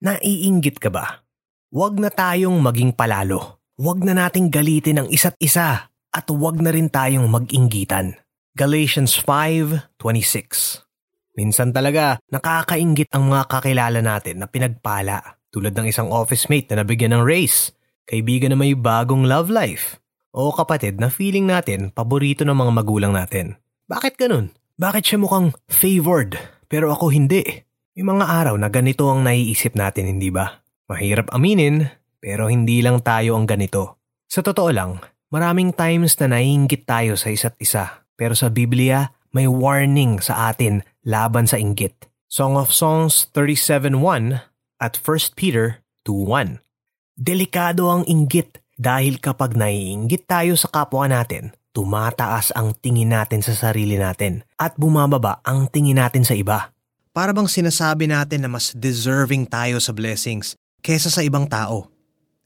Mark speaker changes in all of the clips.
Speaker 1: Naiinggit ka ba? Huwag na tayong maging palalo. Huwag na nating galitin ang isa't isa at huwag na rin tayong mag-inggitan. Galatians 5.26 Minsan talaga nakakaingit ang mga kakilala natin na pinagpala tulad ng isang office mate na nabigyan ng race, kaibigan na may bagong love life, o kapatid na feeling natin paborito ng mga magulang natin. Bakit ganun? Bakit siya mukhang favored pero ako hindi? May mga araw na ganito ang naiisip natin, hindi ba? Mahirap aminin, pero hindi lang tayo ang ganito. Sa totoo lang, maraming times na naiinggit tayo sa isa't isa, pero sa Biblia, may warning sa atin laban sa inggit. Song of Songs 37.1 at 1 Peter 2.1 Delikado ang inggit dahil kapag naiinggit tayo sa kapwa natin, tumataas ang tingin natin sa sarili natin at bumababa ang tingin natin sa iba. Para bang sinasabi natin na mas deserving tayo sa blessings kesa sa ibang tao.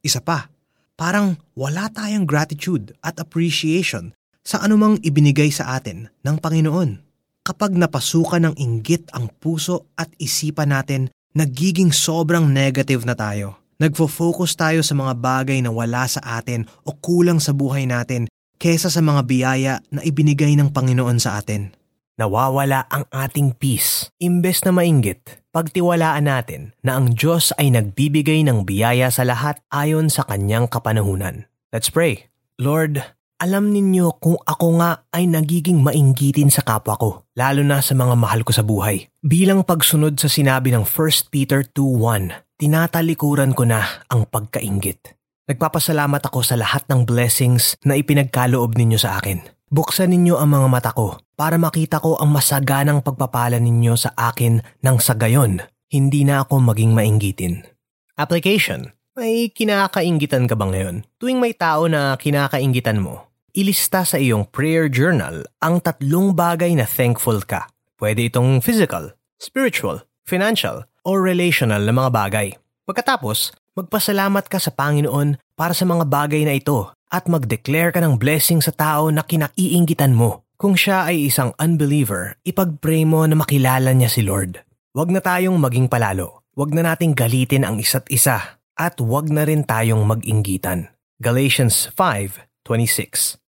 Speaker 1: Isa pa, parang wala tayong gratitude at appreciation sa anumang ibinigay sa atin ng Panginoon. Kapag napasukan ng inggit ang puso at isipan natin, nagiging sobrang negative na tayo. Nagfo-focus tayo sa mga bagay na wala sa atin o kulang sa buhay natin kesa sa mga biyaya na ibinigay ng Panginoon sa atin nawawala ang ating peace. Imbes na mainggit, pagtiwalaan natin na ang Diyos ay nagbibigay ng biyaya sa lahat ayon sa kanyang kapanahunan. Let's pray. Lord, alam ninyo kung ako nga ay nagiging mainggitin sa kapwa ko, lalo na sa mga mahal ko sa buhay. Bilang pagsunod sa sinabi ng 1 Peter 2.1, tinatalikuran ko na ang pagkaingit. Nagpapasalamat ako sa lahat ng blessings na ipinagkaloob ninyo sa akin. Buksan ninyo ang mga mata ko para makita ko ang masaganang pagpapala ninyo sa akin nang sa gayon, hindi na ako maging mainggitin. Application. May kinakaingitan ka ba ngayon? Tuwing may tao na kinakaingitan mo, ilista sa iyong prayer journal ang tatlong bagay na thankful ka. Pwede itong physical, spiritual, financial, or relational na mga bagay. Pagkatapos, magpasalamat ka sa Panginoon para sa mga bagay na ito at mag-declare ka ng blessing sa tao na kinaiinggitan mo. Kung siya ay isang unbeliever, ipag-pray mo na makilala niya si Lord. Huwag na tayong maging palalo. Huwag na nating galitin ang isa't isa. At huwag na rin tayong mag-inggitan. Galatians 5.26